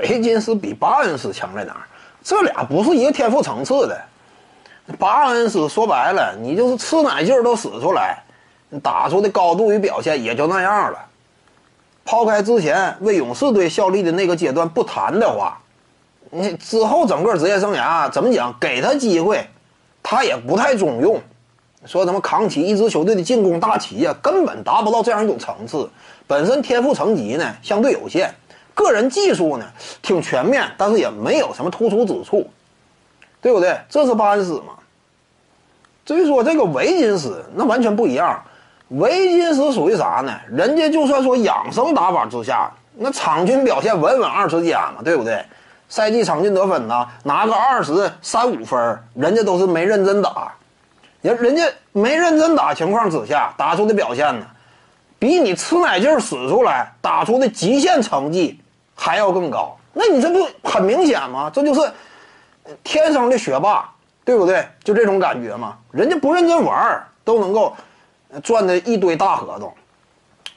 维金斯比巴恩斯强在哪儿？这俩不是一个天赋层次的。巴恩斯说白了，你就是吃奶劲儿都使出来，打出的高度与表现也就那样了。抛开之前为勇士队效力的那个阶段不谈的话，你之后整个职业生涯怎么讲？给他机会，他也不太中用。说什么扛起一支球队的进攻大旗呀，根本达不到这样一种层次。本身天赋层级呢相对有限，个人技术呢挺全面，但是也没有什么突出之处，对不对？这是巴恩斯嘛？至于说这个维金斯，那完全不一样。维金斯属于啥呢？人家就算说养生打法之下，那场均表现稳稳二十加嘛，对不对？赛季场均得分呢，拿个二十三五分，人家都是没认真打。人人家没认真打情况之下打出的表现呢，比你吃奶劲使出来打出的极限成绩还要更高。那你这不很明显吗？这就是天生的学霸，对不对？就这种感觉嘛。人家不认真玩都能够赚的一堆大合同。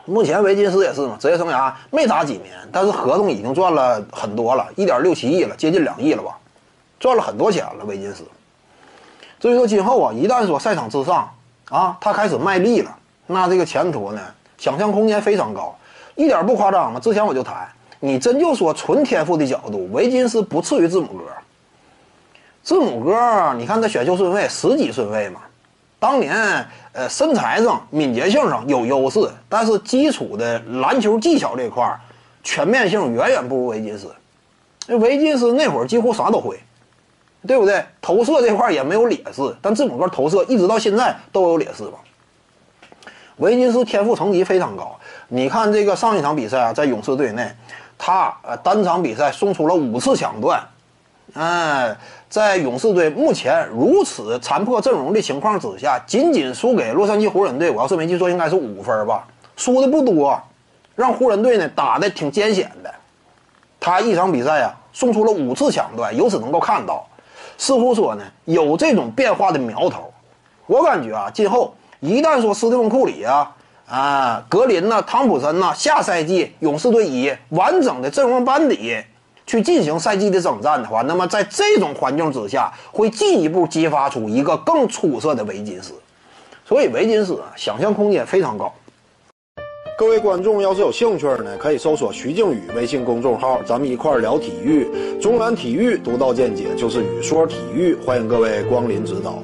目前维金斯也是嘛，职业生涯没打几年，但是合同已经赚了很多了，一点六七亿了，接近两亿了吧，赚了很多钱了。维金斯。所以说，今后啊，一旦说赛场之上啊，他开始卖力了，那这个前途呢，想象空间非常高，一点不夸张嘛。之前我就谈，你真就说纯天赋的角度，维金斯不次于字母哥。字母哥，你看他选秀顺位十几顺位嘛，当年呃身材上、敏捷性上有优势，但是基础的篮球技巧这块儿全面性远远不如维金斯。那维金斯那会儿几乎啥都会。对不对？投射这块也没有劣势，但字母哥投射一直到现在都有劣势吧？维金斯天赋层级非常高，你看这个上一场比赛啊，在勇士队内，他呃单场比赛送出了五次抢断，哎，在勇士队目前如此残破阵容的情况之下，仅仅输给洛杉矶湖人队，我要是没记错，应该是五分吧，输的不多，让湖人队呢打的挺艰险的，他一场比赛啊送出了五次抢断，由此能够看到。似乎说呢，有这种变化的苗头。我感觉啊，今后一旦说斯蒂芬库里啊、啊格林呐、汤普森呐，下赛季勇士队以完整的阵容班底去进行赛季的征战的话，那么在这种环境之下，会进一步激发出一个更出色的维金斯。所以维金斯，想象空间非常高。各位观众要是有兴趣呢，可以搜索徐静宇微信公众号，咱们一块聊体育。中南体育独到见解就是语说体育，欢迎各位光临指导。